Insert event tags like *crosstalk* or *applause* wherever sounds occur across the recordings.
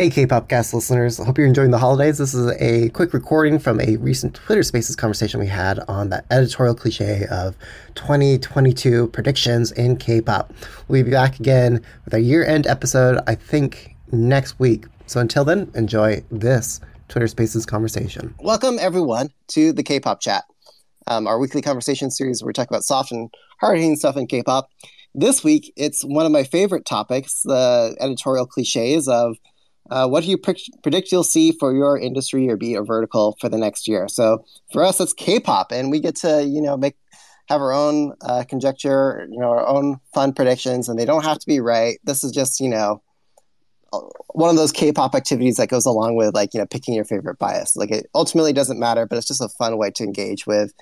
Hey K-Popcast listeners, I hope you're enjoying the holidays. This is a quick recording from a recent Twitter Spaces conversation we had on the editorial cliche of 2022 predictions in K-pop. We'll be back again with our year-end episode, I think, next week. So until then, enjoy this Twitter Spaces conversation. Welcome everyone to the K-pop chat, um, our weekly conversation series where we talk about soft and hard-hitting stuff in K-pop. This week, it's one of my favorite topics, the editorial cliches of uh, what do you pre- predict you'll see for your industry or be a vertical for the next year? So for us, it's K-pop, and we get to you know make have our own uh, conjecture, you know, our own fun predictions, and they don't have to be right. This is just you know one of those K-pop activities that goes along with like you know picking your favorite bias. Like it ultimately doesn't matter, but it's just a fun way to engage with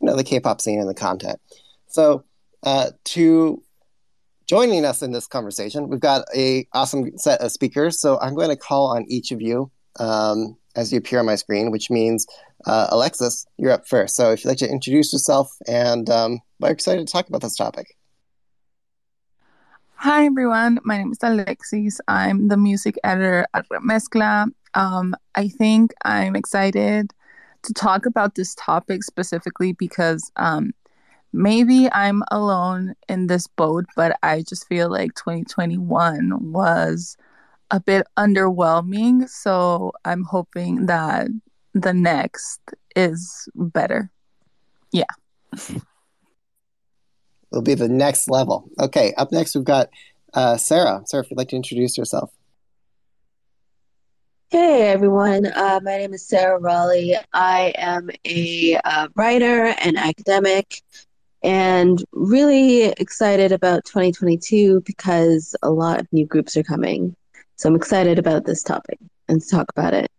you know the K-pop scene and the content. So uh, to joining us in this conversation. We've got a awesome set of speakers, so I'm going to call on each of you um, as you appear on my screen, which means uh, Alexis, you're up first. So if you'd like to introduce yourself, and um, we're excited to talk about this topic. Hi everyone, my name is Alexis. I'm the music editor at Remezcla. Um, I think I'm excited to talk about this topic specifically because um, maybe I'm alone in this boat, but I just feel like 2021 was a bit underwhelming. So I'm hoping that the next is better. Yeah. It'll be the next level. Okay. Up next, we've got uh, Sarah. Sarah, if you'd like to introduce yourself. Hey everyone, uh, my name is Sarah Raleigh. I am a uh, writer and academic and really excited about 2022 because a lot of new groups are coming. So I'm excited about this topic and to talk about it.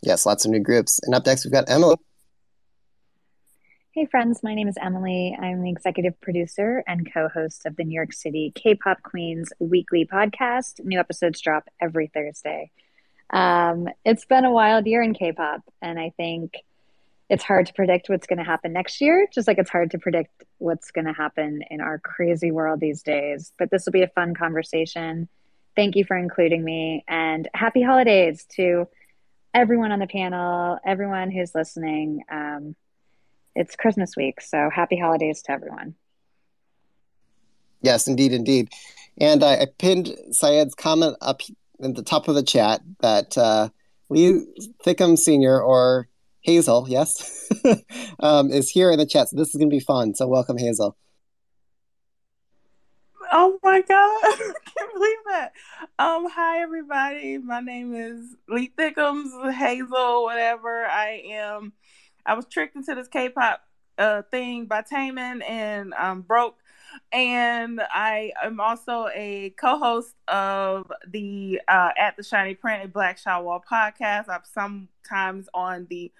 Yes, lots of new groups. And up next, we've got Emily. Hey, friends. My name is Emily. I'm the executive producer and co host of the New York City K pop Queens weekly podcast. New episodes drop every Thursday. Um, it's been a wild year in K pop, and I think it's hard to predict what's going to happen next year, just like it's hard to predict what's going to happen in our crazy world these days. But this will be a fun conversation. Thank you for including me and happy holidays to everyone on the panel, everyone who's listening. Um, it's Christmas week, so happy holidays to everyone. Yes, indeed, indeed. And I, I pinned Syed's comment up at the top of the chat that uh, Lee Thickham Sr. or Hazel, yes, *laughs* um, is here in the chat. So this is going to be fun. So welcome, Hazel. Oh my god, *laughs* I can't believe that. Um, hi everybody. My name is Lee Thickums, Hazel, whatever I am. I was tricked into this K-pop uh, thing by Taemin and I'm broke. And I am also a co-host of the uh, At the Shiny Print, a Black Shawol podcast. I'm sometimes on the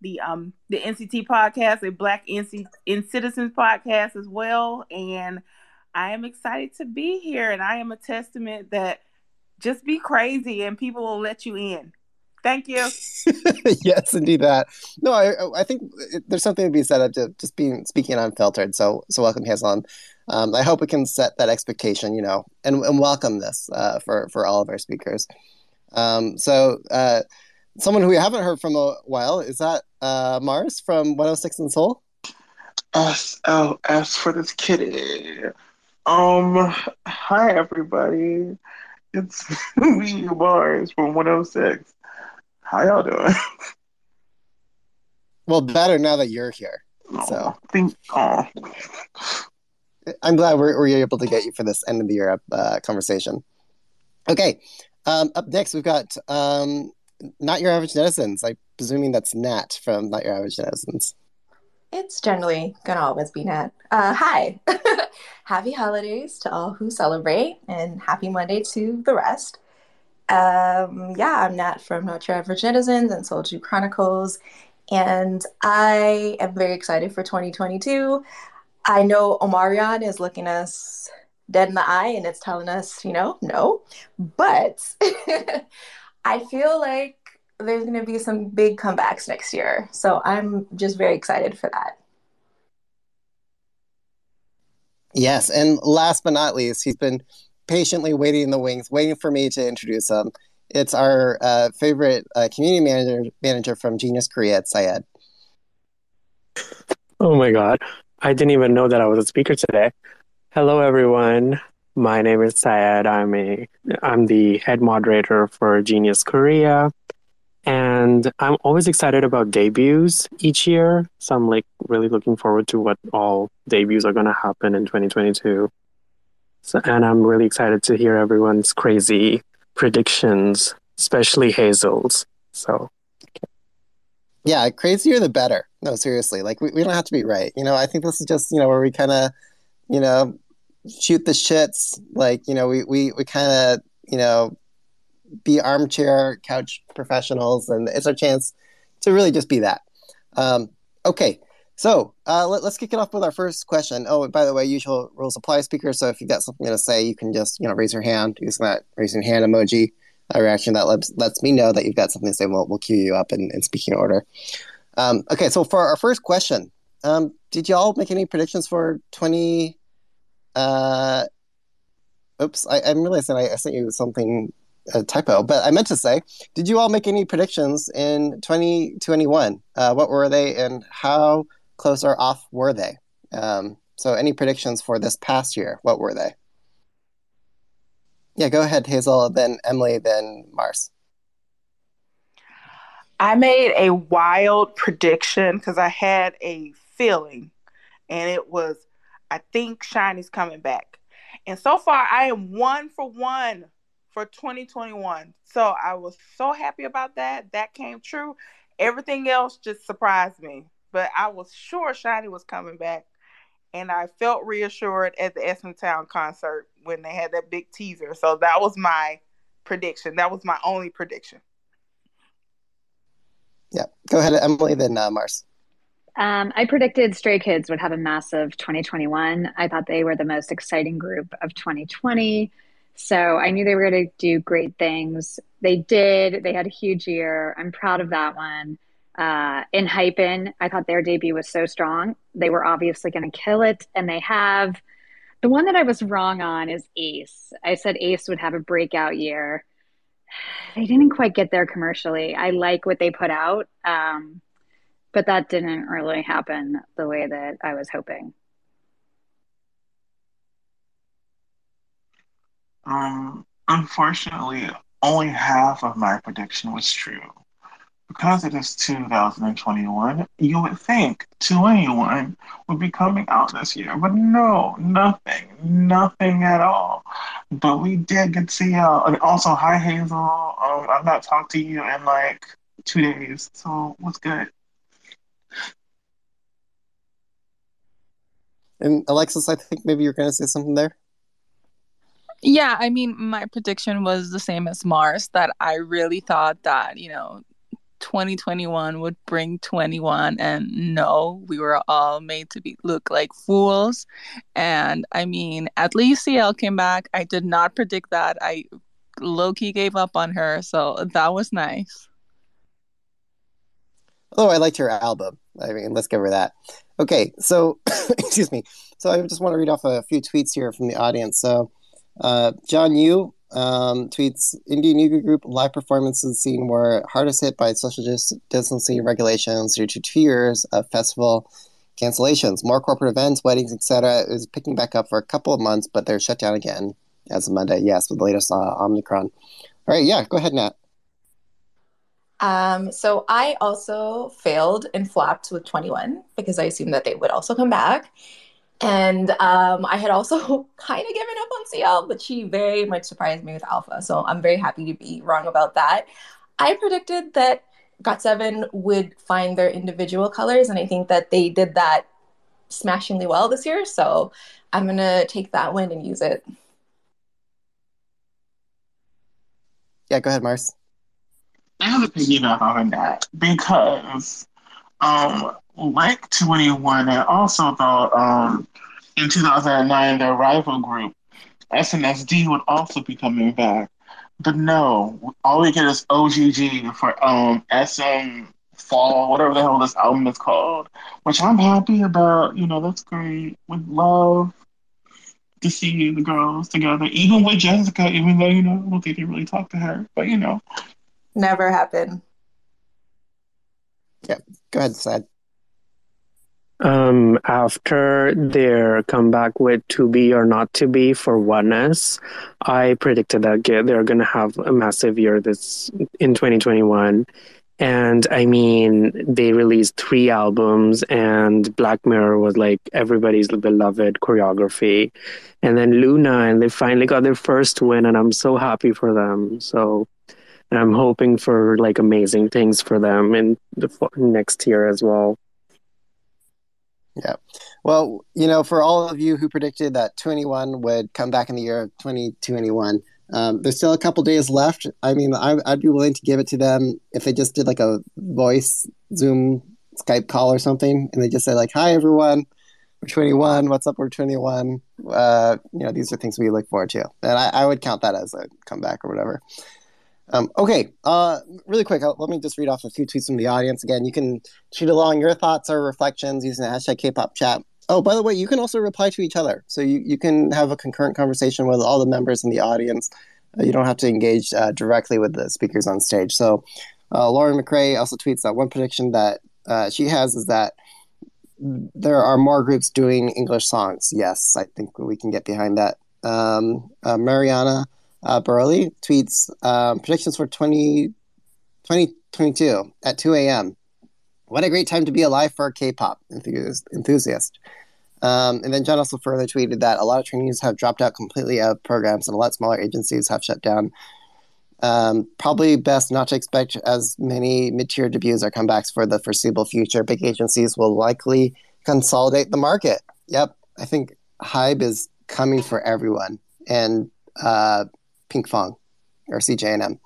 the um the NCT podcast, a Black NC in Citizens podcast as well. And I am excited to be here, and I am a testament that just be crazy and people will let you in. Thank you. *laughs* yes, indeed. That no, I I think there's something to be said of just being speaking unfiltered. So so welcome, Hazel. Um, I hope we can set that expectation, you know, and, and welcome this uh, for for all of our speakers. Um, so. Uh, someone who we haven't heard from a while is that uh, Mars from 106 in Seoul. SLS for this kitty. Um, hi everybody. It's *laughs* me, Mars from 106. How y'all doing? *laughs* Well, better now that you're here. Oh, so, think, oh. I'm glad we're, we're able to get you for this end of the year uh, conversation. Okay, um, up next we've got um, not your average netizens. I'm presuming that's Nat from Not Your Average Netizens. It's generally gonna always be Nat. Uh, hi, *laughs* happy holidays to all who celebrate, and happy Monday to the rest. Um, yeah, I'm Nat from Not Your Average Netizens and Seoulju Chronicles, and I am very excited for 2022. I know Omarion is looking us dead in the eye and it's telling us, you know, no, but *laughs* I feel like there's going to be some big comebacks next year. So I'm just very excited for that. Yes. And last but not least, he's been patiently waiting in the wings, waiting for me to introduce him. It's our uh, favorite uh, community manager manager from Genius Korea, it's Syed. Oh my god. I didn't even know that I was a speaker today. Hello everyone. My name is Syed. I'm a I'm the head moderator for Genius Korea. And I'm always excited about debuts each year. So I'm like really looking forward to what all debuts are gonna happen in 2022. So, and I'm really excited to hear everyone's crazy predictions, especially Hazel's. So yeah, crazier the better. No, seriously. Like we, we don't have to be right. You know, I think this is just, you know, where we kind of, you know, shoot the shits. Like, you know, we, we, we kind of, you know, be armchair couch professionals and it's our chance to really just be that. Um, okay. So uh, let, us kick it off with our first question. Oh, by the way, usual rules apply, speaker. So if you've got something to say, you can just you know raise your hand using that raising hand emoji a reaction that lets, lets me know that you've got something to say. We'll, we'll cue you up in, in speaking order. Um, okay, so for our first question, um, did y'all make any predictions for 20? Uh, oops, I, I'm realizing I, I sent you something, a typo, but I meant to say, did you all make any predictions in 2021? Uh, what were they and how close or off were they? Um, so any predictions for this past year, what were they? Yeah, go ahead, Hazel, then Emily, then Mars. I made a wild prediction because I had a feeling, and it was I think SHINee's coming back. And so far, I am one for one for 2021. So I was so happy about that. That came true. Everything else just surprised me. But I was sure SHINee was coming back and I felt reassured at the SM Town concert when they had that big teaser. So that was my prediction. That was my only prediction. Yeah, go ahead, Emily. Then uh, Mars. Um, I predicted Stray Kids would have a massive 2021. I thought they were the most exciting group of 2020. So I knew they were going to do great things. They did. They had a huge year. I'm proud of that one. Uh, ENHYPEN, I thought their debut was so strong. They were obviously going to kill it, and they have. The one that I was wrong on is A.C.E. I said A.C.E would have a breakout year. *sighs* They didn't quite get there commercially. I like what they put out, um, but that didn't really happen the way that I was hoping. Um, unfortunately, only half of my prediction was true because it is 2021, you would think 2NE1 would be coming out this year, but no, nothing, nothing at all. But we did get to see y'all. And also, hi Hazel. Um, I've not talked to you in like two days, so what's good? And Alexis, I think maybe you're going to say something there. Yeah, I mean, my prediction was the same as Mars that I really thought that, you know, 2021 would bring 2NE1 and no we were all made to be look like fools. And i mean at least cl came back. I did not predict that. I low-key gave up on her so that was nice. Oh i liked her album i mean let's her that okay so *coughs* excuse me so i just want to read off a few tweets here from the audience so uh, john yu um, tweets Indian Yoga Group live performances scene were hardest hit by social distancing regulations due to two years of festival cancellations. More corporate events, weddings, etc. is picking back up for a couple of months, but they're shut down again as of Monday. Yes, with the latest uh, Omicron. All right, yeah, go ahead, Nat. Um, so I also failed and flopped with 2NE1 because I assumed that they would also come back. And um, I had also *laughs* kind of given up on CL, but she very much surprised me with Alpha. So I'm very happy to be wrong about that. I predicted that GOT7 would find their individual colors, and I think that they did that smashingly well this year. So I'm going to take that win and use it. Yeah, go ahead, Mars. I have a piggyback on that because um, like 2NE1 and also thought um, in 2009 their rival group SNSD would also be coming back. But no, all we get is OH!GG for um, SM Fall, whatever the hell this album is called, which I'm happy about. You know, that's great. With love, to see the girls together, even with Jessica, even though, you know, think they really talk to her, but you know. Never happen. Yeah, go ahead, Syed. Um, after their comeback with To Be or Not To Be for ONEUS, I predicted that they're going to have a massive year this in 2021. And I mean, they released three albums, and Black Mirror was like everybody's beloved choreography. And then Luna, and they finally got their first win, and I'm so happy for them. So, and I'm hoping for like amazing things for them in the next year as well. Yeah. Well, you know, for all of you who predicted that 2NE1 would come back in the year of 2021, um, there's still a couple days left. I mean, I, would be willing to give it to them if they just did like a voice Zoom Skype call or something, and they just say like, "Hi everyone, we're 2NE1. What's up? We're 2NE1. Uh, you know, these are things we look forward to." And I, I would count that as a comeback or whatever. Um, okay, uh, really quick, uh, let me just read off a few tweets from the audience. Again, you can tweet along your thoughts or reflections using the hashtag Kpop chat. Oh, by the way, you can also reply to each other. So you, you can have a concurrent conversation with all the members in the audience. Uh, you don't have to engage uh, directly with the speakers on stage. So uh, Lauren McRae also tweets that one prediction that uh, she has is that there are more groups doing English songs. Yes, I think we can get behind that. Um, Mariana uh, Burley tweets um, predictions for 20, 2022 at 2 a.m. What a great time to be alive for a K-pop enthusiast. Um, and then John also further tweeted that a lot of trainees have dropped out completely of programs and a lot smaller agencies have shut down. Um, probably best not to expect as many mid-tier debuts or comebacks for the foreseeable future. Big agencies will likely consolidate the market. Yep, I think Hybe is coming for everyone, and uh, Pinkfong or CJ ENM.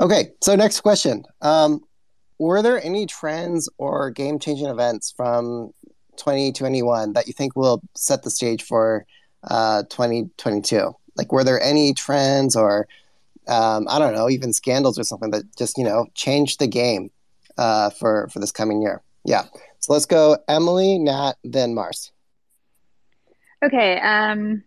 Okay, so next question. Um, were there any trends or game changing events from 2021 that you think will set the stage for uh, 2022? Like, were there any trends or um, I don't know, even scandals or something that just you know changed the game uh, for for this coming year? Yeah. So let's go, Emily, Nat, then Mars. Okay. Um,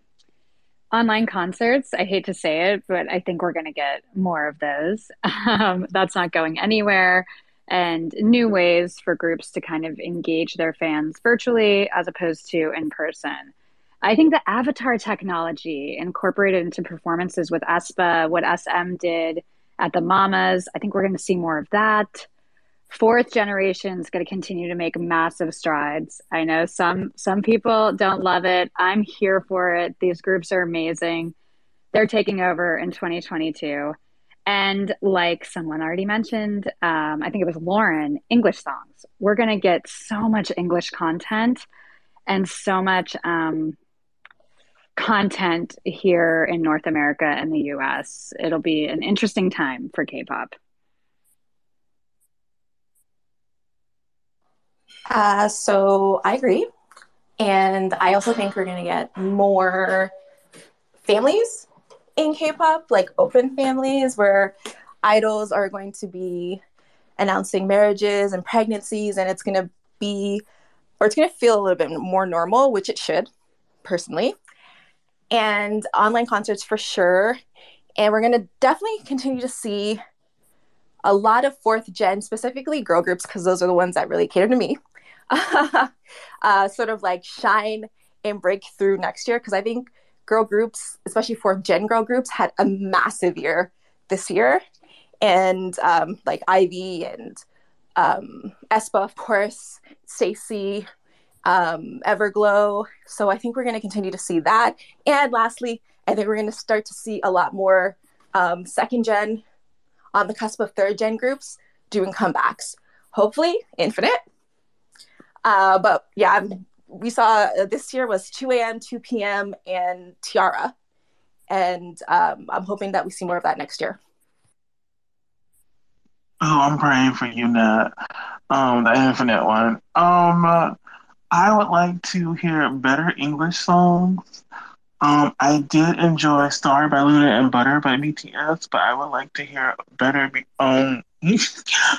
online concerts. I hate to say it, but I think we're going to get more of those. *laughs* Um, that's not going anywhere and new ways for groups to kind of engage their fans virtually as opposed to in person. I think the avatar technology incorporated into performances with aespa, what SM did at the Mamas, I think we're going to see more of that. Fourth generation is going to continue to make massive strides. I know some some people don't love it. I'm here for it. These groups are amazing. They're taking over in 2022. And like someone already mentioned, um, I think it was Lauren, English songs. We're going to get so much English content and so much um, content here in North America and the US. It'll be an interesting time for K pop. Uh, so I agree. And I also think we're going to get more families in K-pop, like open families where idols are going to be announcing marriages and pregnancies, and it's going to be, or it's going to feel a little bit more normal, which it should, personally. And online concerts for sure. And we're going to definitely continue to see a lot of fourth gen, specifically girl groups, because those are the ones that really cater to me, *laughs* uh, sort of like shine and break through next year. Because I think girl groups, especially for gen girl groups, had a massive year this year. And um, like Ivy and um, aespa, of course, STAYC, um, Everglow. So I think we're going to continue to see that. And lastly, I think we're going to start to see a lot more um, second gen on the cusp of third gen groups doing comebacks. Hopefully, Infinite. Uh, but yeah, we saw uh, this year was 2AM, 2 p.m., and T-ara. And um, I'm hoping that we see more of that next year. Oh, I'm praying for you, Nat. Um, the infinite one. Um, uh, I would like to hear better English songs. Um, I did enjoy "Star" by Luna and "Butter" by BTS, but I would like to hear better um *laughs*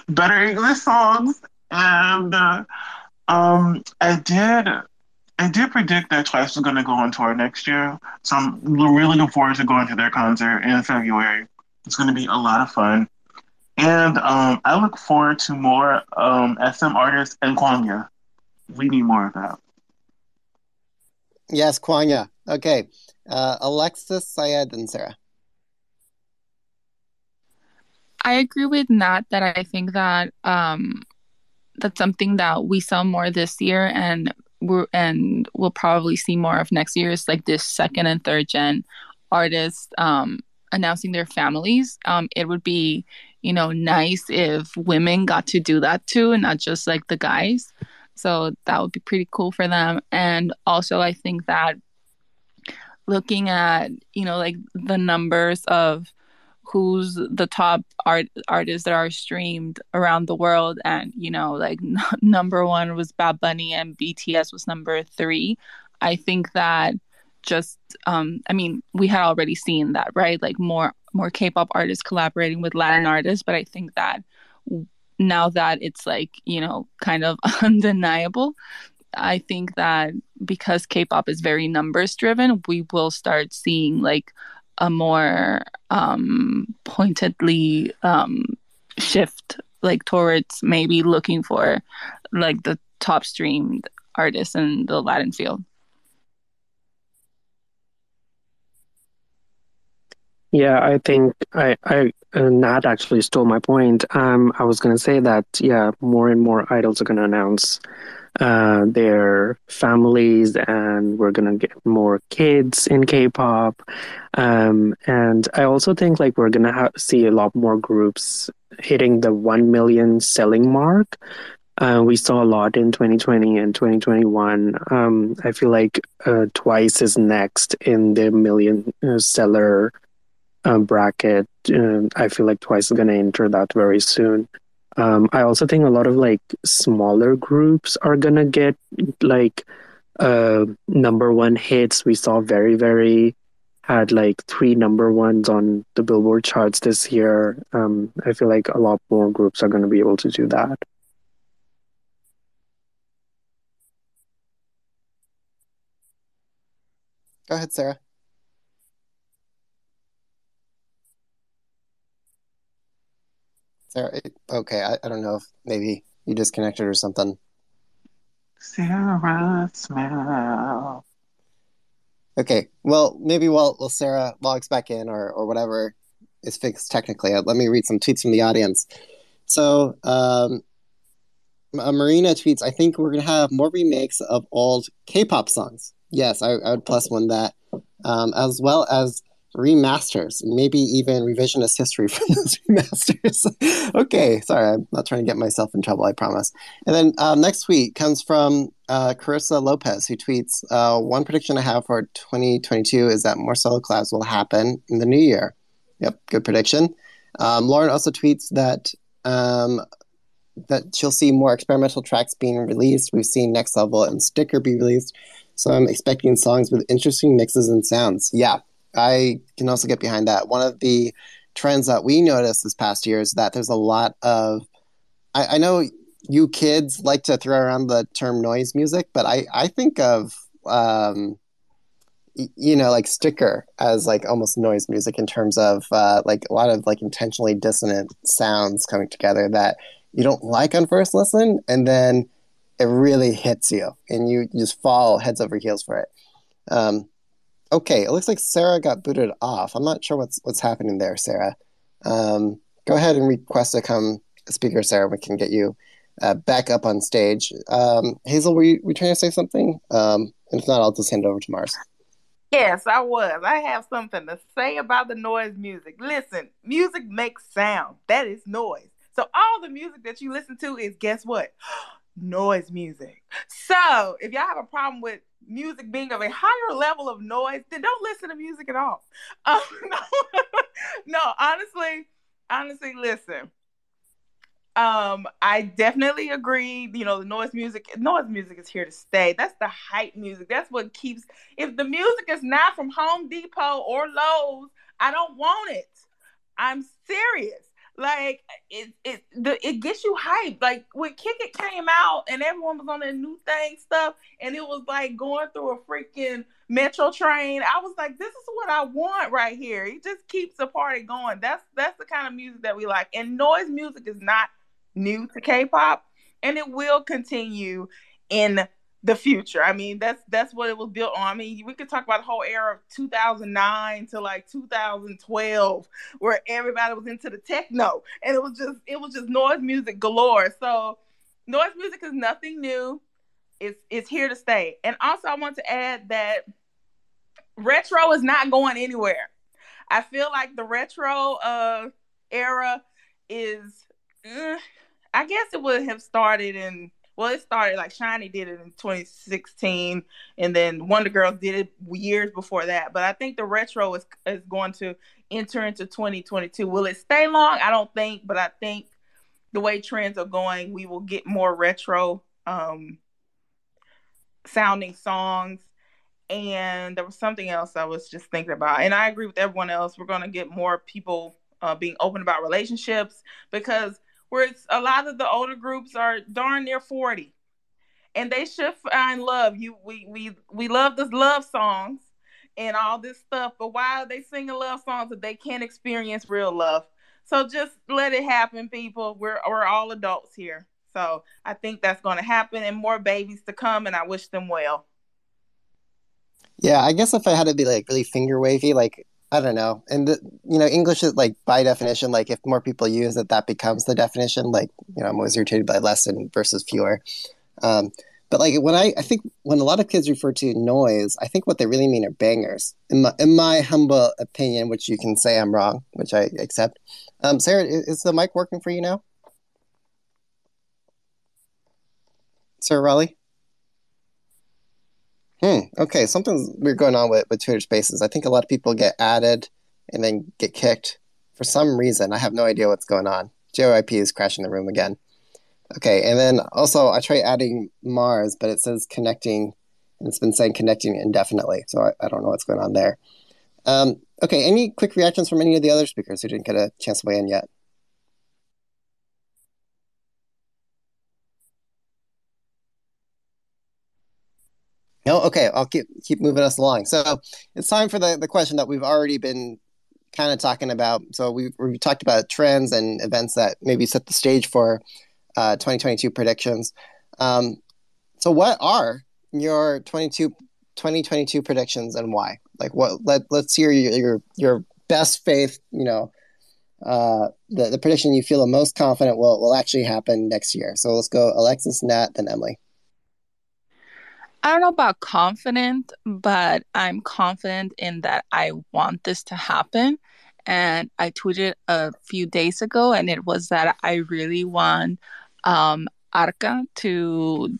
better English songs. And uh, um, I did I did predict that Twice was going to go on tour next year, so I'm really looking forward to going to their concert in February. It's going to be a lot of fun. And um, I look forward to more um, SM artists and Kwangya. We need more of that. Yes, Kwangya. Okay. Uh, Alexis, Syed, and Sarah. I agree with Nat that I think that um, that's something that we saw more this year and we're and we'll probably see more of next year is like this second and third gen artists um, announcing their families. Um, it would be you know, nice if women got to do that too and not just like the guys. So that would be pretty cool for them. And also, I think that looking at, you know, like the numbers of who's the top art artists that are streamed around the world. And you know like n- *laughs* number one was bad bunny and bts was number three. I think that just um i mean we had already seen that right? Like more more K-pop artists collaborating with Latin artists, but I think that now that it's like, you know, kind of *laughs* undeniable, I think that because K-pop is very numbers driven, we will start seeing like a more um pointedly um shift like towards maybe looking for like the top streamed artists in the Latin field. Yeah, I think I, I, uh, Nat actually stole my point. Um, I was going to say that, yeah, more and more idols are going to announce uh, their families, and we're to get more kids in K-pop. Um, and I also think like we're to ha- see a lot more groups hitting the one million selling mark. Uh, we saw a lot in 2020 and 2021. Um, I feel like uh, Twice is next in the million uh, seller um, bracket. Uh, I feel like Twice is to enter that very soon. Um, I also think a lot of like smaller groups are to get like uh, number one hits. We saw very, very had like three number ones on the Billboard charts this year. Um, I feel like a lot more groups are going to be able to do that. Go ahead, Sarah. Sarah, okay, I, I don't know if maybe you disconnected or something. Sarah smell. Okay, well, maybe while, while Sarah logs back in or, or whatever is fixed technically, uh, let me read some tweets from the audience. So, um, uh, Marina tweets, I think we're going to have more remakes of old K pop songs. Yes, I, I would plus one that, um, as well as remasters, maybe even revisionist history for *laughs* those remasters. *laughs* okay, sorry, I'm not trying to get myself in trouble, I promise. And then uh, next tweet comes from uh, Carissa Lopez, who tweets uh, One prediction I have for 2022 is that more solo collabs will happen in the new year. Yep, good prediction. Um, Lauren also tweets that. Um, that she'll see more experimental tracks being released. We've seen Next Level and Sticker be released. So I'm expecting songs with interesting mixes and sounds. Yeah, I can also get behind that. One of the trends that we noticed this past year is that there's a lot of. I, I know you kids like to throw around the term noise music, but I, I think of um, you know like sticker as like almost noise music in terms of uh, like a lot of like intentionally dissonant sounds coming together that you don't like on first listen, and then it really hits you, and you, just fall heads over heels for it. Um, Okay, it looks like Sarah got booted off. I'm not sure what's what's happening there, Sarah. Um, go ahead and request to come speaker, Sarah. We can get you uh, back up on stage. Um, Hazel, were you, were you trying to say something? Um, and if not, I'll just hand it over to Mars. Yes, I was. I have something to say about the noise music. Listen, music makes sound. That is noise. So all the music that you listen to is guess what? *gasps* noise music. So if y'all have a problem with music being of a higher level of noise, then don't listen to music at all. *laughs* Um, no, no, honestly, honestly, listen. Um, I definitely agree. You know, the noise music, noise music is here to stay. That's the hype music. That's what keeps. If the music is not from Home Depot or Lowe's, I don't want it. I'm serious. Like it it the, it gets you hyped. Like when Kick It came out and everyone was on their new thing stuff, and it was like going through a freaking metro train. I was like, this is what I want right here. It just keeps the party going. That's that's the kind of music that we like. And noise music is not new to K-pop, and it will continue in the future. I mean, that's that's what it was built on. I mean, we could talk about the whole era of 2009 to like 2012, where everybody was into the techno, and it was just it was just noise music galore. So, noise music is nothing new. It's it's here to stay. And also, I want to add that retro is not going anywhere. I feel like the retro uh era is. Uh, I guess it would have started in well, it started like SHINee did it in 2016, and then Wonder Girls did it years before that. But I think the retro is is going to enter into 2022. Will it stay long? I don't think, but I think the way trends are going, we will get more retro um, sounding songs. And there was something else I was just thinking about, and I agree with everyone else. We're going to get more people uh, being open about relationships because where it's a lot of the older groups are darn near 40 and they should find love. You we we we love the love songs and all this stuff but why are they singing love songs if they can't experience real love? So just let it happen people. We're we're all adults here. So i think that's going to happen and more babies to come and i wish them well. Yeah i guess if i had to be like really finger wavy like I don't know. And the, you know, English is like by definition, like if more people use it, that becomes the definition. Like you know, I'm always irritated by less and versus fewer. Um, but like when I, I think when a lot of kids refer to noise, I think what they really mean are bangers. In my, in my humble opinion, which you can say I'm wrong, which I accept. Um, Sarah, is the mic working for you now? Sarah Raleigh? Hmm. Okay. Something's weird going on with, with Twitter Spaces. I think a lot of people get added and then get kicked for some reason. I have no idea what's going on. JYP is crashing the room again. Okay. And then also, I tried adding Mars, but it says connecting, and it's been saying connecting indefinitely. So I, I don't know what's going on there. Um, okay. Any quick reactions from any of the other speakers who didn't get a chance to weigh in yet? No, okay, I'll keep keep moving us along. So it's time for the, the question that we've already been kind of talking about. So we've, we've talked about trends and events that maybe set the stage for uh, 2022 predictions. Um, so what are your 22, 2022 predictions and why? Like what? Let Let's hear your your, your best faith. You know, uh, the the prediction you feel the most confident will will actually happen next year. So let's go, Alexis, Nat, then Emily. I don't know about confident, but I'm confident in that I want this to happen. And I tweeted a few days ago, and it was that I really want um, Arca to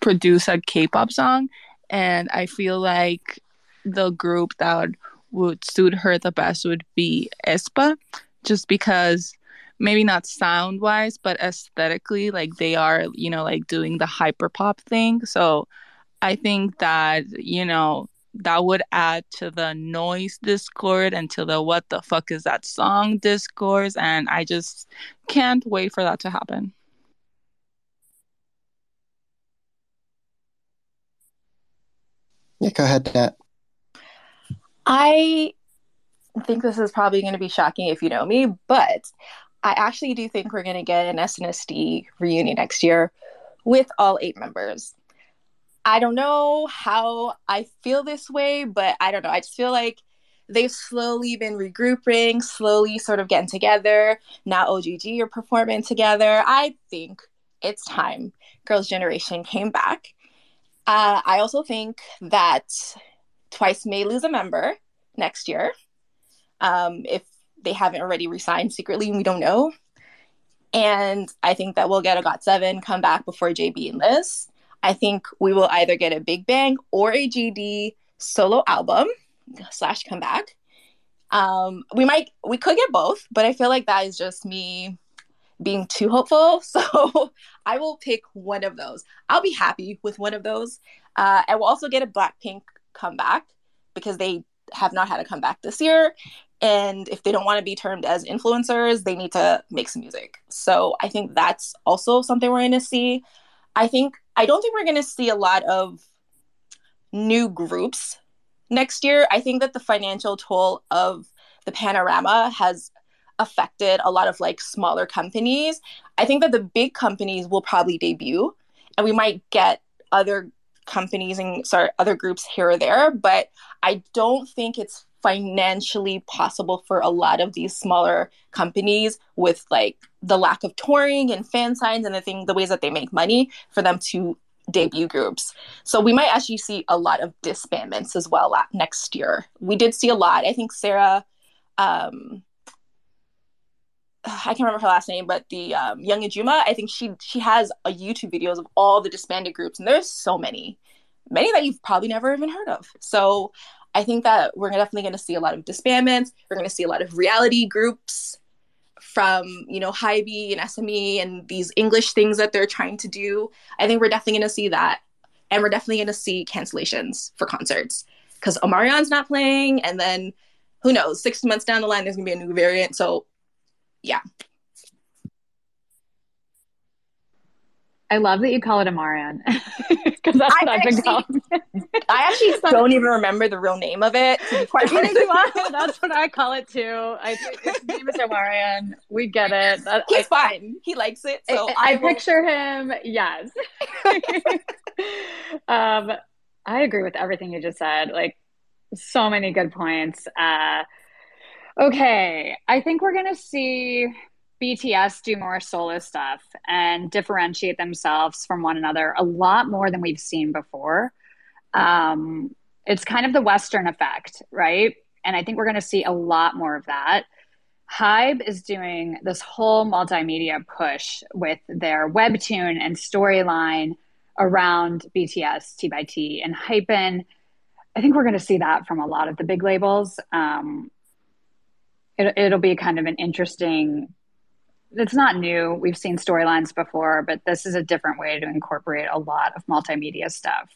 produce a K pop song. And I feel like the group that would suit her the best would be aespa, just because maybe not sound wise, but aesthetically, like they are, you know, like doing the hyper pop thing. So I think that, you know, that would add to the noise discord and to the what the fuck is that song discourse. And I just can't wait for that to happen. Yeah, go ahead, Nat. I think this is probably going to be shocking if you know me, but I actually do think we're going to get an SNSD reunion next year with all eight members. I don't know how I feel this way, but I don't know. I just feel like they've slowly been regrouping, slowly sort of getting together. Now OH!GG are performing together. I think it's time Girls' Generation came back. Uh, I also think that Twice may lose a member next year um, if they haven't already resigned secretly. We don't know. And I think that we'll get a GOT7 come back before JB and Liz. I think we will either get a Big Bang or a GD solo album slash comeback. Um, we might we could get both, but I feel like that is just me being too hopeful. *laughs* So I will pick one of those. I'll be happy with one of those. Uh, I will also get a Blackpink comeback because they have not had a comeback this year. And if they don't want to be termed as influencers, they need to make some music. So I think that's also something we're going to see. I think, I don't think we're going to see a lot of new groups next year. I think that the financial toll of the panorama has affected a lot of like smaller companies. I think that the big companies will probably debut and we might get other companies and sorry other groups here or there, but I don't think it's financially possible for a lot of these smaller companies with like the lack of touring and fan signs and the thing the ways that they make money for them to debut groups. So we might actually see a lot of disbandments as well next year. We did see a lot. I think Sarah um *sighs* I can't remember her last name, but the um, Young Ajuma, I think she she has a YouTube videos of all the disbanded groups, and there's so many, many that you've probably never even heard of. So I think that we're definitely going to see a lot of disbandments. We're going to see a lot of reality groups from you know Hybe and SME and these English things that they're trying to do. I think we're definitely going to see that, and we're definitely going to see cancellations for concerts because Omarion's not playing, and then who knows? Six months down the line, there's going to be a new variant. So yeah. I love that you call it Omarion because *laughs* that's what I I've been calling it. I actually *laughs* don't even remember the real name of it. To be quite honest, that's what I call it too. I his name is Omarion. We get it. That, *laughs* He's I, fine. He likes it. So I, I, I picture him. Yes. um, I agree with everything you just said. Like so many good points. Uh, Okay, I think we're going to see BTS do more solo stuff and differentiate themselves from one another a lot more than we've seen before. Um, it's kind of the Western effect, right? And I think we're going to see a lot more of that. Hybe is doing this whole multimedia push with their webtoon and storyline around BTS T by T and Hypen. I think we're going to see that from a lot of the big labels. Um, it, it'll be kind of an interesting it's not new. We've seen storylines before, but this is a different way to incorporate a lot of multimedia stuff.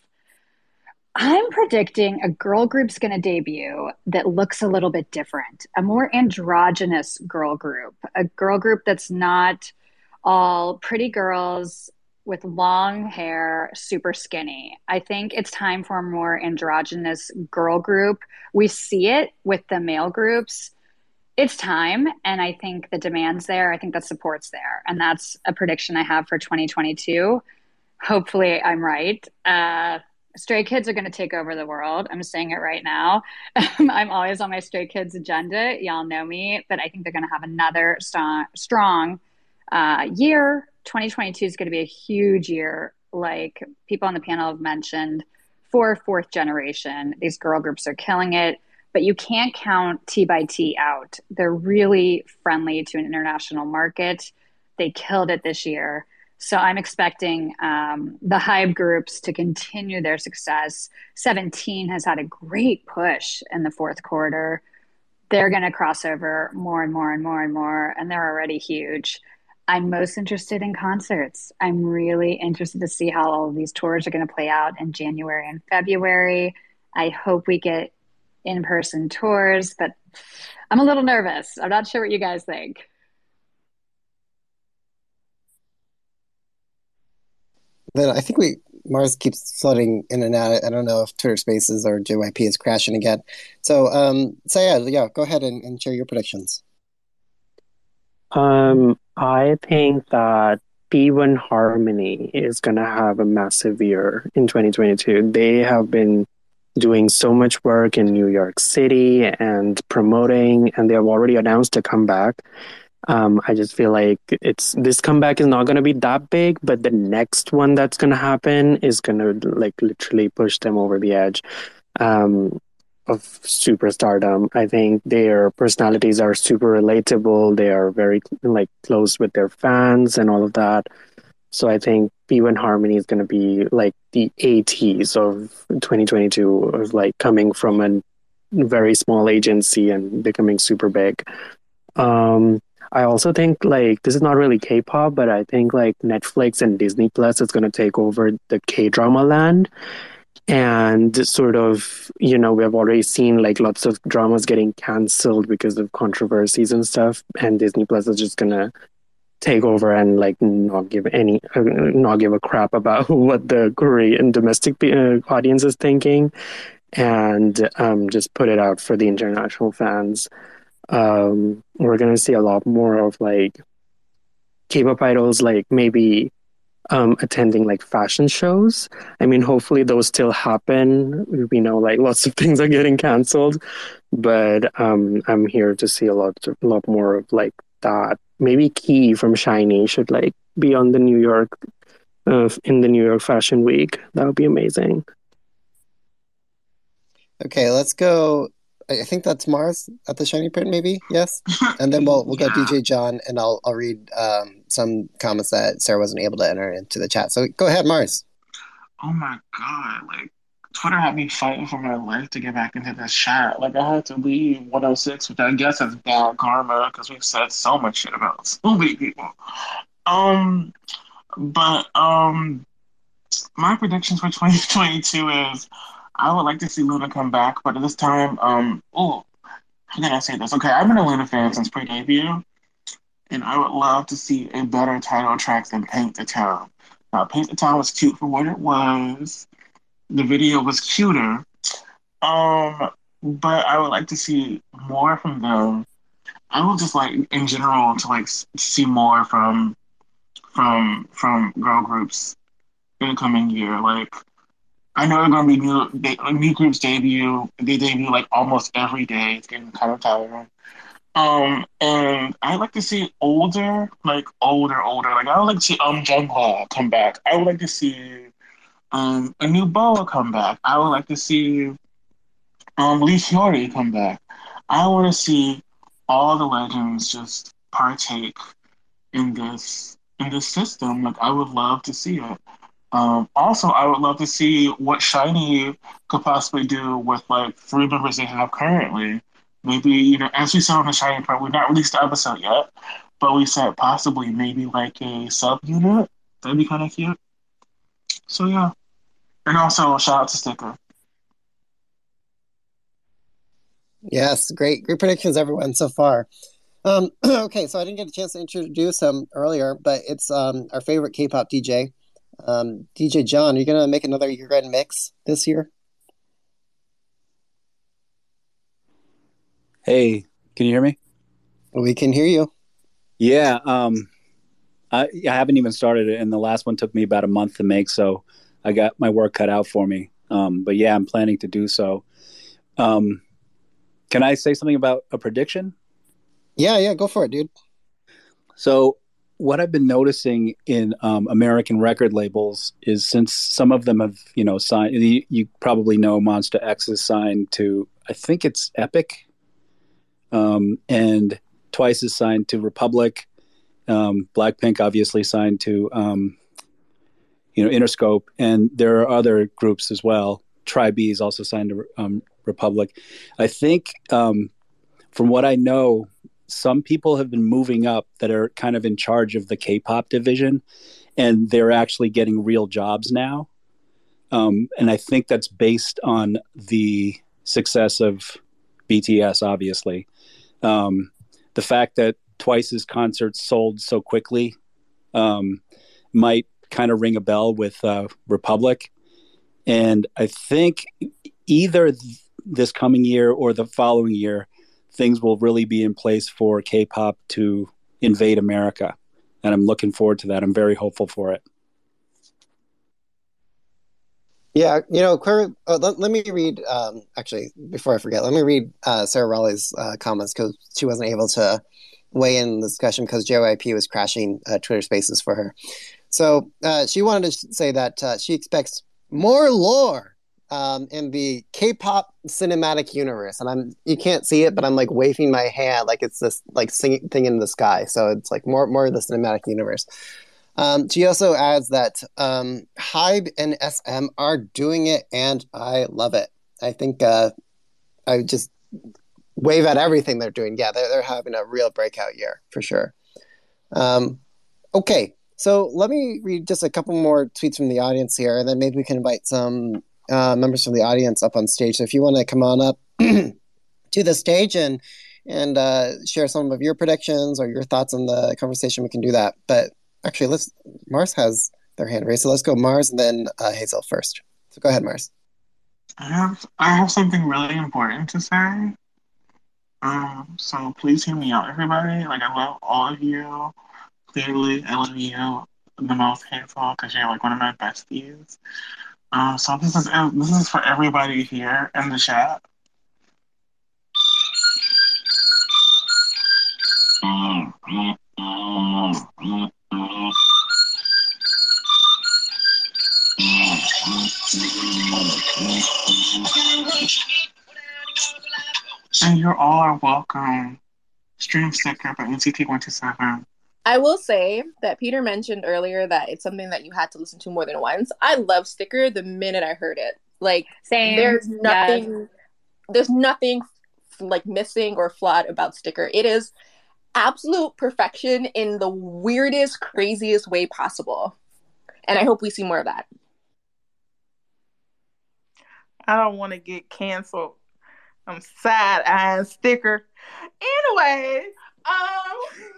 I'm predicting a girl group's going to debut that looks a little bit different, a more androgynous girl group, a girl group that's not all pretty girls with long hair, super skinny. I think it's time for a more androgynous girl group. We see it with the male groups it's time and i think the demand's there. I think the support's there and that's a prediction i have for 2022 hopefully i'm right. Uh, stray kids are going to take over the world. I'm saying it right now. *laughs* I'm always on my stray kids agenda. Y'all know me but i think they're going to have another strong, strong uh, year. 2022 is going to be a huge year like people on the panel have mentioned. For fourth generation. These girl groups are killing it but you can't count T by T out. They're really friendly to an international market. They killed it this year. So I'm expecting um, the Hybe groups to continue their success. 17 has had a great push in the fourth quarter. They're going to cross over more and more and more and more, and they're already huge. I'm most interested in concerts. I'm really interested to see how all of these tours are going to play out in January and February. I hope we get in person tours, but I'm a little nervous. I'm not sure what you guys think. Then I think we Mars keeps flooding in and out. I don't know if Twitter Spaces or JYP is crashing again. So, um, so yeah, yeah, go ahead and, and share your predictions. Um, I think that P1 Harmony is going to have a massive year in 2022. They have been doing so much work in New York City and promoting, and they have already announced a comeback. Um, I just feel like it's this comeback is not going to be that big, but the next one that's going to happen is going to like literally push them over the edge um, of superstardom. I think their personalities are super relatable. They are very like close with their fans and all of that. So I think P1 Harmony is going to be like the ATEEZ of 2022, of like coming from a very small agency and becoming super big. Um, I also think like this is not really K-pop, but I think like Netflix and Disney Plus is going to take over the K-drama land. and sort of you know we have already seen like lots of dramas getting cancelled because of controversies and stuff and disney plus is just gonna take over and like not give any uh, not give a crap about *laughs* what the korean domestic uh, audience is thinking and um, just put it out for the international fans um, we're gonna see a lot more of like k-pop idols like maybe um, attending like fashion shows. I mean, hopefully those still happen. We know like lots of *laughs* things are getting canceled, but um, I'm here to see a lot, a lot more of like that. Maybe Key from SHINee should like be on the New York, uh, in the New York Fashion Week. That would be amazing. Okay, let's go I think that's Mars at the SHINee Print, maybe yes. *laughs* And then we'll we'll yeah. go DJ John, and I'll I'll read um, some comments that Sarah wasn't able to enter into the chat. So go ahead, Mars. Oh my god! Like Twitter had me fighting for my life to get back into this chat. Like I had to leave 106, which I guess is bad karma because we've said so much shit about *laughs* so many people. Um, but um, my predictions for *laughs* 2022 is I would like to see Luna come back, but at this time, um, oh, how can I say this? Okay, I've been a LOONA fan since pre-debut, and I would love to see a better title track than Paint the Town. Now, Paint the Town was cute for what it was. The video was cuter. Um, but I would like to see more from them. I would just like, in general, to like see more from from from girl groups in the coming year. Like, I know they're gonna be new. They, new groups debut. They debut like almost every day. It's getting kind of tiring. Um, and I like to see older, like older, older. Like I would like to see um Jungkook come back. I would like to see um a new BoA come back. I would like to see um Lee Hyori come back. I want to see all the legends just partake in this in this system. Like I would love to see it. Um, also, I would love to see what SHINee could possibly do with like three members they have currently. Maybe you know, as we saw in the SHINee part, we've not released the episode yet, but we said possibly maybe like a sub unit. That'd be kind of cute. So yeah, and also shout out to Sticker. Yes, great, great predictions, everyone so far. Um, *clears throat* okay, so I didn't get a chance to introduce him earlier, but it's um, our favorite K-pop DJ, um, DJ John, are you going to make another year end mix this year? Hey, can you hear me? We can hear you. Yeah, um, I, I haven't even started it, and the last one took me about a month to make, so I got my work cut out for me. Um, but yeah, I'm planning to do so. Um, can I say something about a prediction? Yeah, yeah, go for it, dude. So what I've been noticing in um, American record labels is since some of them have, you know, signed, you, you, probably know MONSTA X is signed to, I think it's Epic, um, and Twice is signed to Republic. Um, Blackpink obviously signed to, um, you know, Interscope, and there are other groups as well. TRI.BE is also signed to um, Republic. I think, um, from what I know, some people have been moving up that are kind of in charge of the K-pop division, and they're actually getting real jobs now. Um, and I think that's based on the success of BTS, obviously. Um, the fact that Twice's concerts sold so quickly um, might kind of ring a bell with uh, Republic. And I think either th- this coming year or the following year, things will really be in place for K-pop to invade America, and I'm looking forward to that. I'm very hopeful for it. Yeah, you know, Claire, uh, let, let, me read. Um, actually, before I forget, let me read uh, Sarah Raleigh's uh, comments because she wasn't able to weigh in the discussion because JYP was crashing uh, Twitter Spaces for her. So uh, she wanted to say that uh, she expects more lore um, in the K-pop cinematic universe, and I'm you can't see it, but I'm like waving my hand like it's this like thing in the sky. So it's like more more of the cinematic universe. Um, she also adds that um, Hybe and SM are doing it, and I love it. I think uh, I just wave at everything they're doing. Yeah, they're they're having a real breakout year for sure. Um, okay, so let me read just a couple more tweets from the audience here, and then maybe we can invite some uh, members from the audience up on stage. So if you want to come on up *clears throat* to the stage and and uh, share some of your predictions or your thoughts on the conversation, we can do that. But actually, let's. Mars has their hand raised, so let's go Mars and then uh, Hazel first. So go ahead, Mars. I have I have something really important to say. Um, so please hear me out, everybody. Like I love all of you. Clearly, you the most, Hazel, because you're like one of my besties. Um, so this is this is for everybody here in the chat. And you all are welcome. Stream sticker by NCT127. I will say that Peter mentioned earlier that it's something that you had to listen to more than once. I love Sticker the minute I heard it. Like Same. there's nothing Yes. there's nothing like missing or flawed about Sticker. It is absolute perfection in the weirdest, craziest way possible. And I hope we see more of that. I don't want to get canceled. I'm side eyeing sticker. Anyway, um, *laughs*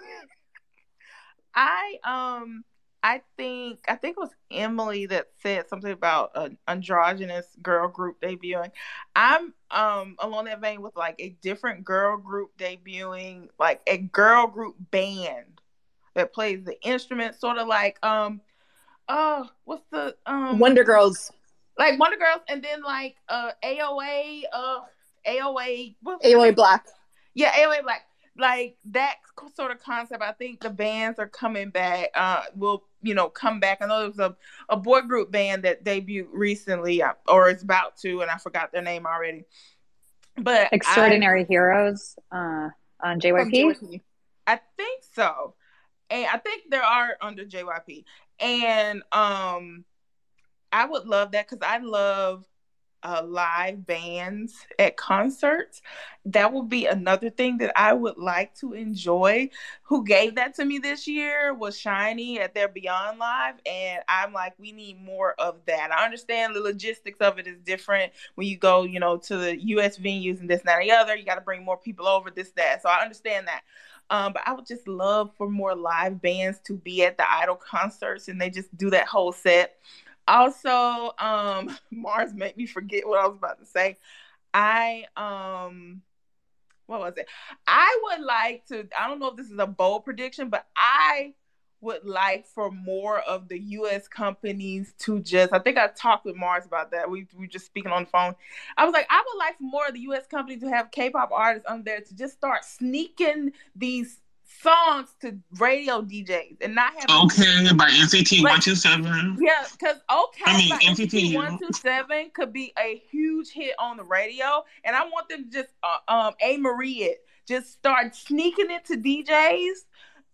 I um I think I think it was Emily that said something about an androgynous girl group debuting. I'm um along that vein with like a different girl group debuting, like a girl group band that plays the instrument, sort of like um oh what's the um Wonder Girls, like Wonder Girls, and then like uh AOA, uh AOA, AOA? Black. yeah, AOA Black, like that sort of concept. I think the bands are coming back. Uh, will you know come back? I know there was a a boy group band that debuted recently, or is about to, and I forgot their name already. But I- Xdinary Heroes uh, on JYP. JYP. I think so. And I think there are under JYP. And um I would love that because I love uh live bands at concerts. That would be another thing that I would like to enjoy. Who gave that to me this year was SHINee at their Beyond Live. And I'm like, we need more of that. I understand the logistics of it is different when you go, you know, to the US venues and this, that, and the other. You got to bring more people over, this, that. So I understand that. Um, but I would just love for more live bands to be at the Idol concerts and they just do that whole set. Also, um, *laughs* Mars made me forget what I was about to say. I um what was it? I would like to, I don't know if this is a bold prediction, but I would like for more of the US companies to just I think I talked with Mars about that. We we were just speaking on the phone. I was like, I would like for more of the US companies to have K-pop artists on there to just start sneaking these songs to radio DJs and not have Okay, by NCT Like- 127. yeah, because okay, I mean, by NCT. one two seven could be a huge hit on the radio, and I want them to just uh, um a Marie it, just start sneaking it to DJs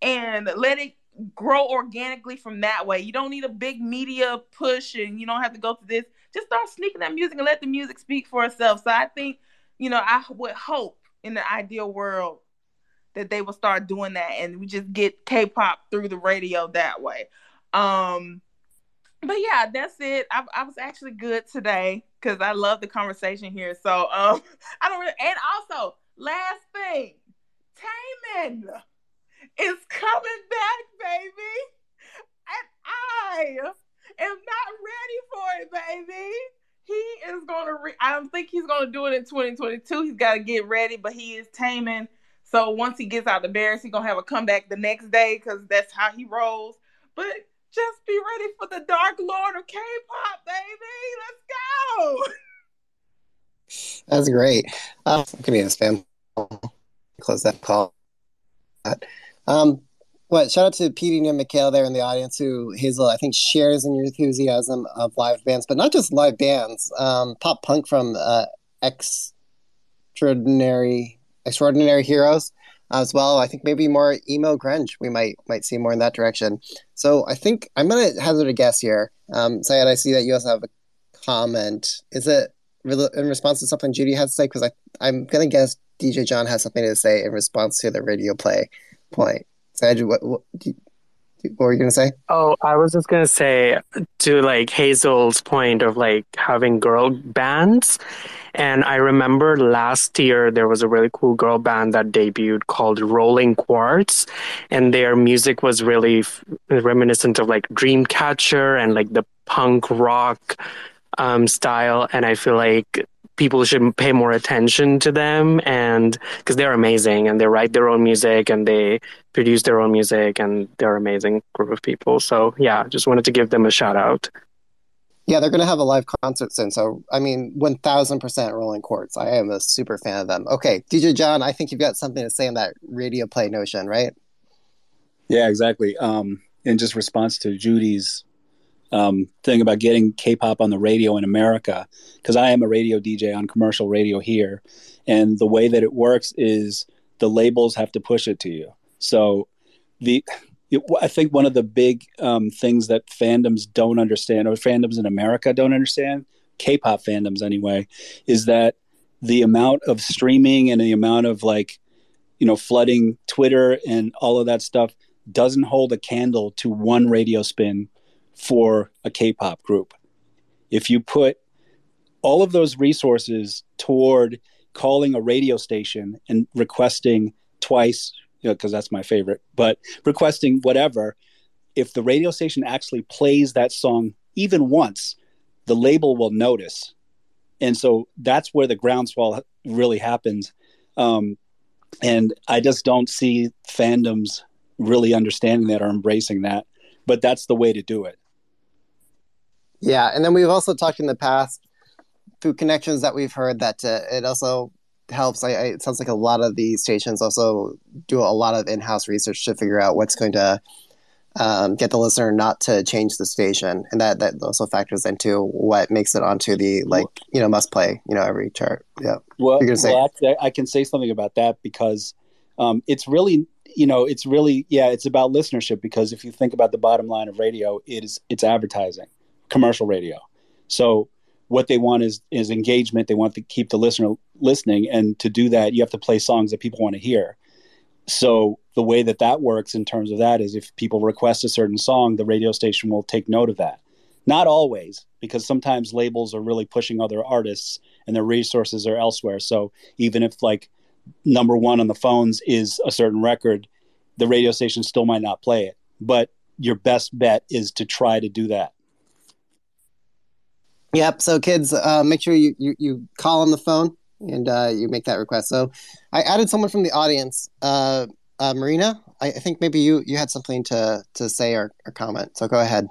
and let it grow organically from that way. You don't need a big media push, and you don't have to go through this. Just start sneaking that music and let the music speak for itself. So I think, you know, I would hope in the ideal world that they will start doing that, and we just get K-pop through the radio that way. Um, but yeah, that's it. I, I was actually good today because I love the conversation here. So um, *laughs* I don't really. And also, last thing, Taemin is coming back, baby, and I am not ready for it, baby. He is gonna. Re- I don't think he's gonna do it in 2022. He's got to get ready, but he is taming. So once he gets out the barracks, he's gonna have a comeback the next day because that's how he rolls. But just be ready for the Dark Lord of K-pop, baby. Let's go. *laughs* That's great. Uh, give me a spam. Close that call. Um, what? Shout out to Petey and Mikhail there in the audience, who Hazel I think shares in your enthusiasm of live bands, but not just live bands. Um, pop punk from uh, extraordinary Xdinary Heroes as well. I think maybe more emo grunge. We might might see more in that direction. So I think I'm gonna hazard a guess here. Um, Syed, I see that you also have a comment. Is it in response to something Judy has to say? Because I'm gonna guess DJ John has something to say in response to the radio play point. Syed, what, what What were you gonna say? Oh, I was just gonna say to like Hazel's point of like having girl bands. And I remember last year there was a really cool girl band that debuted called Rolling Quartz, and their music was really f- reminiscent of like Dreamcatcher and like the punk rock um, style. And I feel like people should pay more attention to them and because they're amazing and they write their own music and they produce their own music and they're an amazing group of people. So yeah just wanted to give them a shout out. Yeah they're going to have a live concert soon. So i mean 1000% rolling quartz. I am a super fan of them. Okay dj john i think you've got something to say on that radio play notion right? Yeah exactly. Um in just response to judy's um, thing about getting K-pop on the radio in America because I am a radio DJ on commercial radio here, and the way that it works is the labels have to push it to you. So the I think one of the big um, things that fandoms don't understand, or fandoms in America don't understand, K-pop fandoms anyway, is that the amount of streaming and the amount of like, you know, flooding Twitter and all of that stuff doesn't hold a candle to one radio spin for a K-pop group. If you put all of those resources toward calling a radio station and requesting twice, because you know, that's my favorite, but requesting whatever, if the radio station actually plays that song even once, the label will notice. And so that's where the groundswell really happens. Um, and I just don't see fandoms really understanding that or embracing that. But that's the way to do it. Yeah, and then we've also talked in the past through connections that we've heard that uh, it also helps. I, I, it sounds like a lot of these stations also do a lot of in-house research to figure out what's going to um, get the listener not to change the station, and that that also factors into what makes it onto the like you know must play you know every chart. Yeah. Well, well I, I can say something about that because um, it's really you know it's really yeah it's about listenership because if you think about the bottom line of radio, it is it's advertising commercial radio. So what they want is is engagement. They want to keep the listener listening, and to do that, you have to play songs that people want to hear. So the way that that works in terms of that is if people request a certain song, the radio station will take note of that. Not always, because sometimes labels are really pushing other artists and their resources are elsewhere. So even if like number one on the phones is a certain record, the radio station still might not play it. But your best bet is to try to do that. Yep. So kids, uh, make sure you, you, you call on the phone and uh, you make that request. So I added someone from the audience, uh, uh, Marina. I, I, think maybe you, you had something to, to say or, or comment. So go ahead.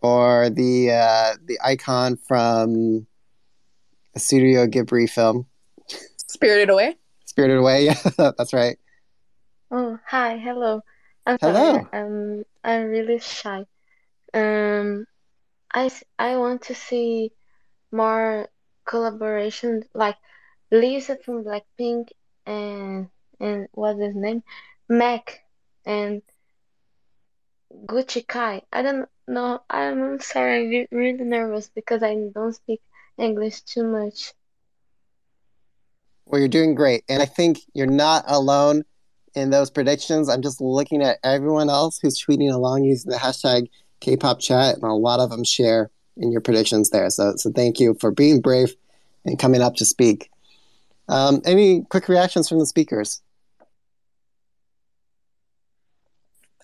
Or the uh, the icon from a Studio Ghibli film, Spirited Away. Spirited Away. *laughs* Yeah, that's right. Oh, hi, hello. I'm Hello. sorry. Um, I'm really shy. Um, I I want to see more collaborations like Lisa from Blackpink and and what's his name? Mac and Gucci Kai. I don't know. I'm sorry. I'm really nervous because I don't speak English too much. Well, you're doing great. And I think you're not alone in those predictions. I'm just looking at everyone else who's tweeting along using the hashtag Kpop chat, and a lot of them share in your predictions there. So, so thank you for being brave and coming up to speak. Um, any quick reactions from the speakers?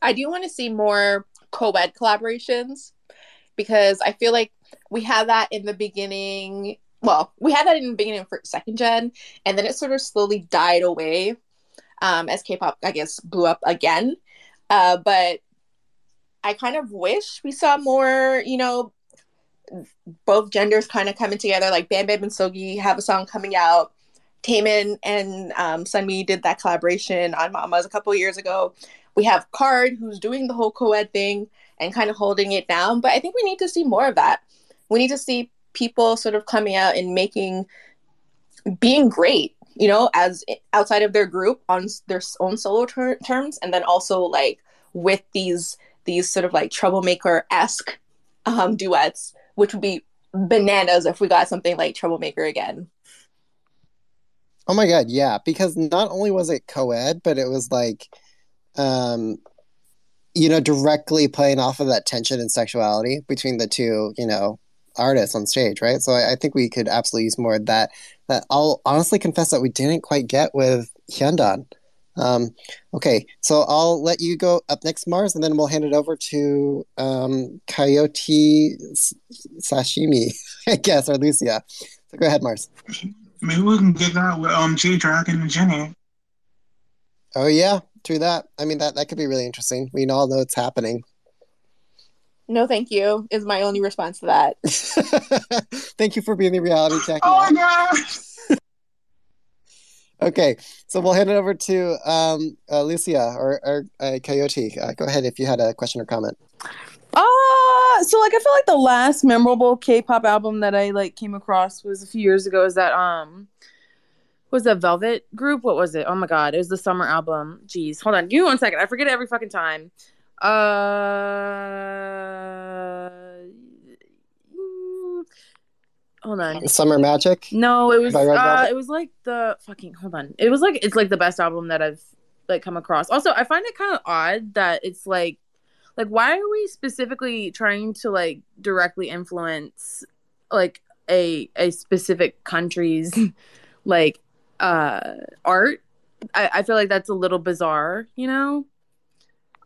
I do want to see more co-ed collaborations because I feel like we had that in the beginning. Well, we had that in the beginning for second gen, and then it sort of slowly died away um, as K-pop, I guess, blew up again. Uh, but I kind of wish we saw more, you know, both genders kind of coming together. Like Bam Bam and Seulgi have a song coming out. Taemin and um, Sunmi did that collaboration on Mamas a couple years ago. We have KARD, who's doing the whole co-ed thing and kind of holding it down. But I think we need to see more of that. We need to see people sort of coming out and making, being great, you know, as outside of their group on their own solo ter- terms, and then also like with these these sort of like troublemaker esque um, duets, which would be bananas if we got something like Troublemaker again. Oh my god, yeah, because not only was it co-ed, but it was like um you know, directly playing off of that tension and sexuality between the two, you know, artists on stage, right? So I, I think we could absolutely use more of that. That I'll honestly confess that we didn't quite get with Hyundan. Um, okay, so I'll let you go up next, Mars, and then we'll hand it over to um, Coyote Sashimi, *laughs* I guess, or Lucia. So go ahead, Mars. Maybe we can get that with um, G Dragon and Jennie. Oh yeah, true that. I mean that that could be really interesting. We all know it's happening. No, thank you. Is my only response to that. *laughs* Thank you for being the reality check. Oh my god! *laughs* Okay, so we'll hand it over to um, uh, Lucia or, or uh, Coyote. Uh, go ahead if you had a question or comment. Uh so like I feel like the last memorable K-pop album that I like came across was a few years ago. Is that um was that Velvet group? What was it? Oh my god, it was the summer album. Jeez, hold on, give me one second. I forget it every fucking time. Uh, hold on. Summer Magic. No, it was uh, it was like the fucking hold on. It was like it's like the best album that I've like come across. Also, I find it kind of odd that it's like like why are we specifically trying to like directly influence like a a specific country's *laughs* like uh art? I, I feel like that's a little bizarre, you know?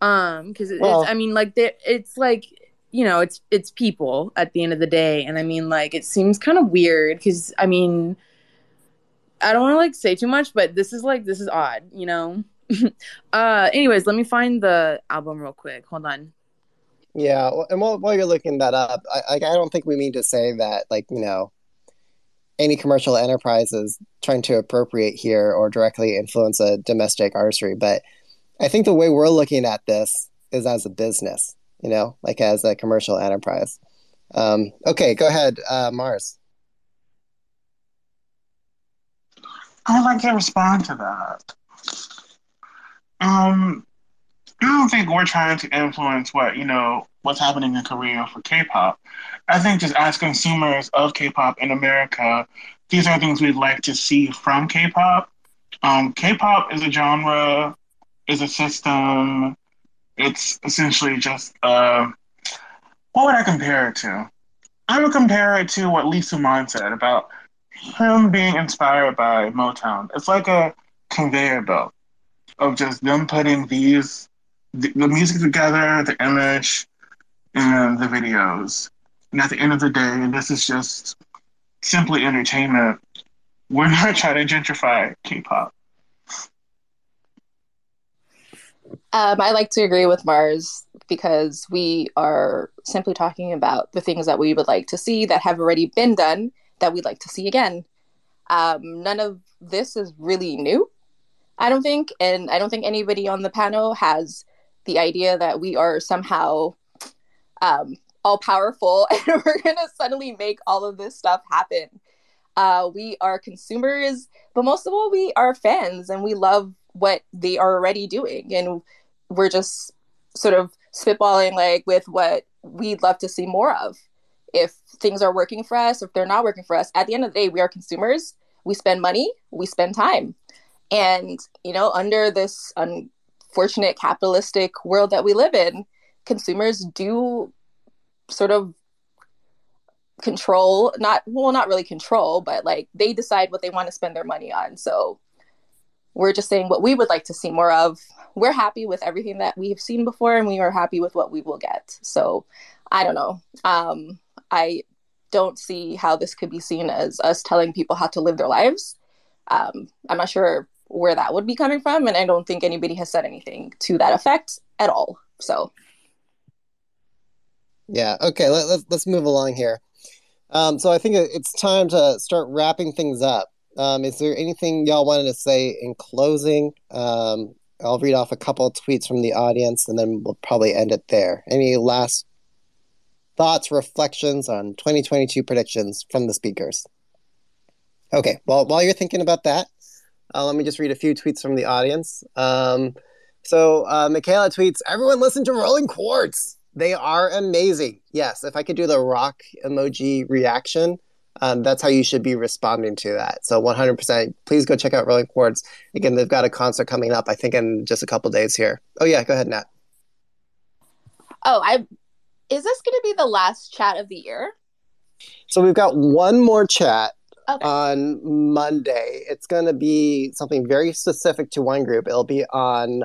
Um, because it, Well- I mean like there it's like you know it's it's people at the end of the day. And i mean like it seems kind of weird because i mean i don't want to like say too much but this is like this is odd you know? *laughs* Uh anyways let me find the album real quick. Hold on. Yeah, and while, while you're looking that up, I, I I don't think we mean to say that like you know any commercial enterprise is trying to appropriate here or directly influence a domestic artistry, but I think the way we're looking at this is as a business, you know, like as a commercial enterprise. Um, okay, go ahead, uh, Mars. I would like to respond to that. Um, I don't think we're trying to influence what you know what's happening in Korea for K-pop. I think just as consumers of K-pop in America, these are things we'd like to see from K-pop. Um, K-pop is a genre, is a system. It's essentially just uh, what would I compare it to? I would compare it to what Lee Soo-man said about him being inspired by Motown. It's like a conveyor belt of just them putting these the, the music together, the image, and the videos. And at the end of the day, this is just simply entertainment. We're not *laughs* trying to gentrify K-pop. Um, I like to agree with Mars because we are simply talking about the things that we would like to see that have already been done that we'd like to see again. Um, none of this is really new, I don't think. And I don't think anybody on the panel has the idea that we are somehow um, all powerful *laughs* and we're going to suddenly make all of this stuff happen. Uh, we are consumers, but most of all, we are fans and we love what they are already doing. And we're just sort of spitballing like with what we'd love to see more of. If things are working for us, if they're not working for us, at the end of the day, we are consumers. We spend money, we spend time. And, you know, under this unfortunate capitalistic world that we live in, consumers do sort of control not well not really control but like they decide what they want to spend their money on so we're just saying what we would like to see more of we're happy with everything that we've seen before and we are happy with what we will get so i don't know um i don't see how this could be seen as us telling people how to live their lives um i'm not sure where that would be coming from and i don't think anybody has said anything to that effect at all so Yeah. Okay. Let, let's let's move along here. Um, so I think it's time to start wrapping things up. Um, is there anything y'all wanted to say in closing? Um, I'll read off a couple of tweets from the audience, and then we'll probably end it there. Any last thoughts, reflections on 2022 predictions from the speakers? Okay. Well, while you're thinking about that, uh, let me just read a few tweets from the audience. Um, so uh, Michaela tweets, "Everyone listen to Rolling Quartz." They are amazing. Yes, if I could do the rock emoji reaction, um, that's how you should be responding to that. So 100%, please go check out Rolling Quartz. Again, they've got a concert coming up, I think, in just a couple days here. Oh, yeah, go ahead, Nat. Oh, I is this going to be the last chat of the year? So we've got one more chat Okay. on Monday. It's going to be something very specific to one group. It'll be on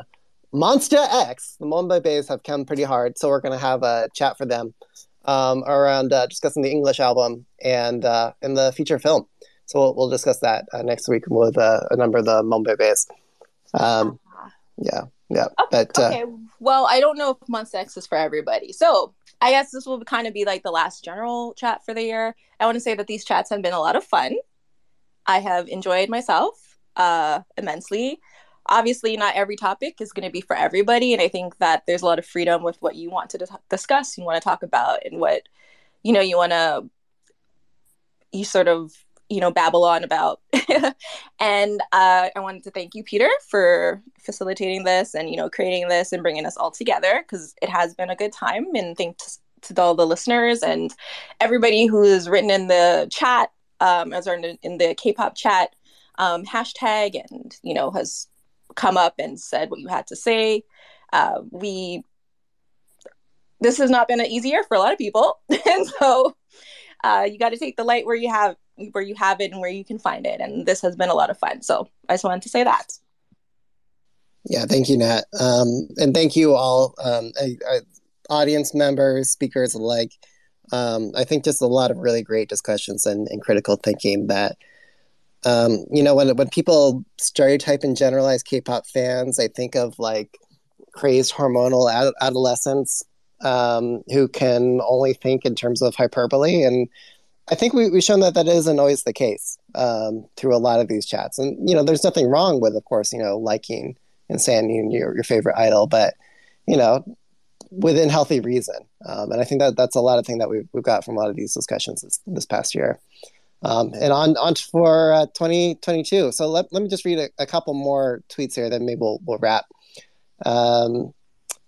MONSTA X. The Monbebes have come pretty hard, so we're going to have a chat for them um, around uh, discussing the English album and uh, and the feature film. So we'll, we'll discuss that uh, next week with uh, a number of the Monbebes. Um, yeah, yeah. but uh, Okay. Well, I don't know if MONSTA X is for everybody. So I guess this will kind of be like the last general chat for the year. I want to say that these chats have been a lot of fun. I have enjoyed myself uh, immensely. Obviously, not every topic is going to be for everybody. And I think that there's a lot of freedom with what you want to dis- discuss, you want to talk about, and what, you know, you want to, you sort of, you know, babble on about. *laughs* and uh, I wanted to thank you, Peter, for facilitating this and, you know, creating this and bringing us all together because it has been a good time. And thanks to all the listeners and everybody who has written in the chat, um, as in, in the K-pop chat um, hashtag, and you know has come up and said what you had to say. Uh, we this has not been an easy year for a lot of people, *laughs* and so uh, you got to take the light where you have where you have it and where you can find it. And this has been a lot of fun. So I just wanted to say that. Yeah, thank you, Nat. Um, and thank you all, um, I, I, audience members, speakers alike. Um, I think just a lot of really great discussions and, and critical thinking that, um, you know, when, when people stereotype and generalize K-pop fans, I think of like crazed hormonal ad- adolescents um, who can only think in terms of hyperbole. And I think we, we've shown that that isn't always the case um, through a lot of these chats. And, you know, there's nothing wrong with, of course, you know, liking and saying your, your favorite idol, but, you know, within healthy reason. Um, and I think that that's a lot of thing that we've, we've got from a lot of these discussions this, this past year. Um, and on, on for uh, 2022. So let, let me just read a, a couple more tweets here, then maybe we'll, we'll wrap. Um,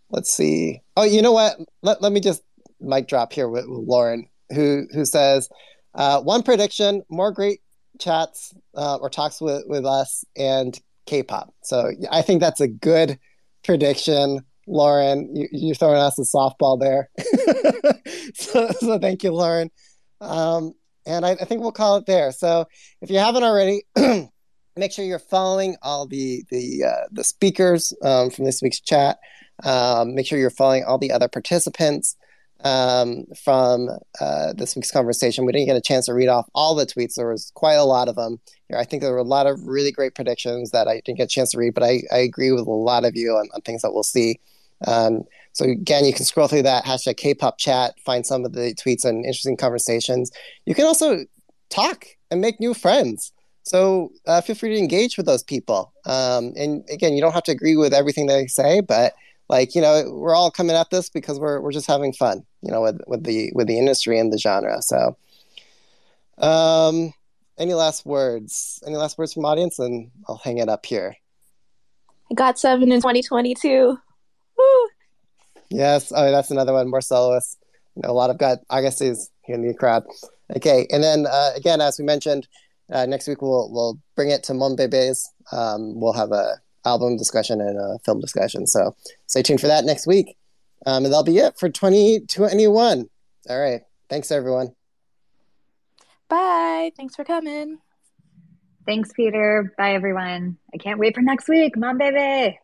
let's see. Oh, you know what? Let, let me just mic drop here with, with Lauren, who, who says, uh, one prediction, more great chats uh, or talks with, with us and K-pop. So I think that's a good prediction. Lauren, you, you're throwing us a softball there. *laughs* so, so thank you, Lauren. Um, and I, I, think we'll call it there. So if you haven't already, *clears throat* make sure you're following all the the uh, the speakers um, from this week's chat. Um, make sure you're following all the other participants um, from uh, this week's conversation. We didn't get a chance to read off all the tweets. There was quite a lot of them. I think there were a lot of really great predictions that I didn't get a chance to read, but I, I agree with a lot of you on, on things that we'll see. So again, you can scroll through that hashtag K-pop chat, find some of the tweets and interesting conversations. You can also talk and make new friends. So uh, feel free to engage with those people. Um, and again, you don't have to agree with everything they say, but like you know, we're all coming at this because we're we're just having fun, you know, with with the with the industry and the genre. So, um, any last words? Any last words from audience? And I'll hang it up here. I got seven in 2022. Woo! Yes, oh, that's another one. More soloists. You know, a lot of got Ahgases here in the crowd. Okay, and then uh, again, as we mentioned, uh, next week we'll we'll bring it to Monbebes. Um, we'll have a album discussion and a film discussion. So stay tuned for that next week. Um, and that'll be it for 2021. All right. Thanks, everyone. Bye. Thanks for coming. Thanks, Peter. Bye, everyone. I can't wait for next week. Mom, baby.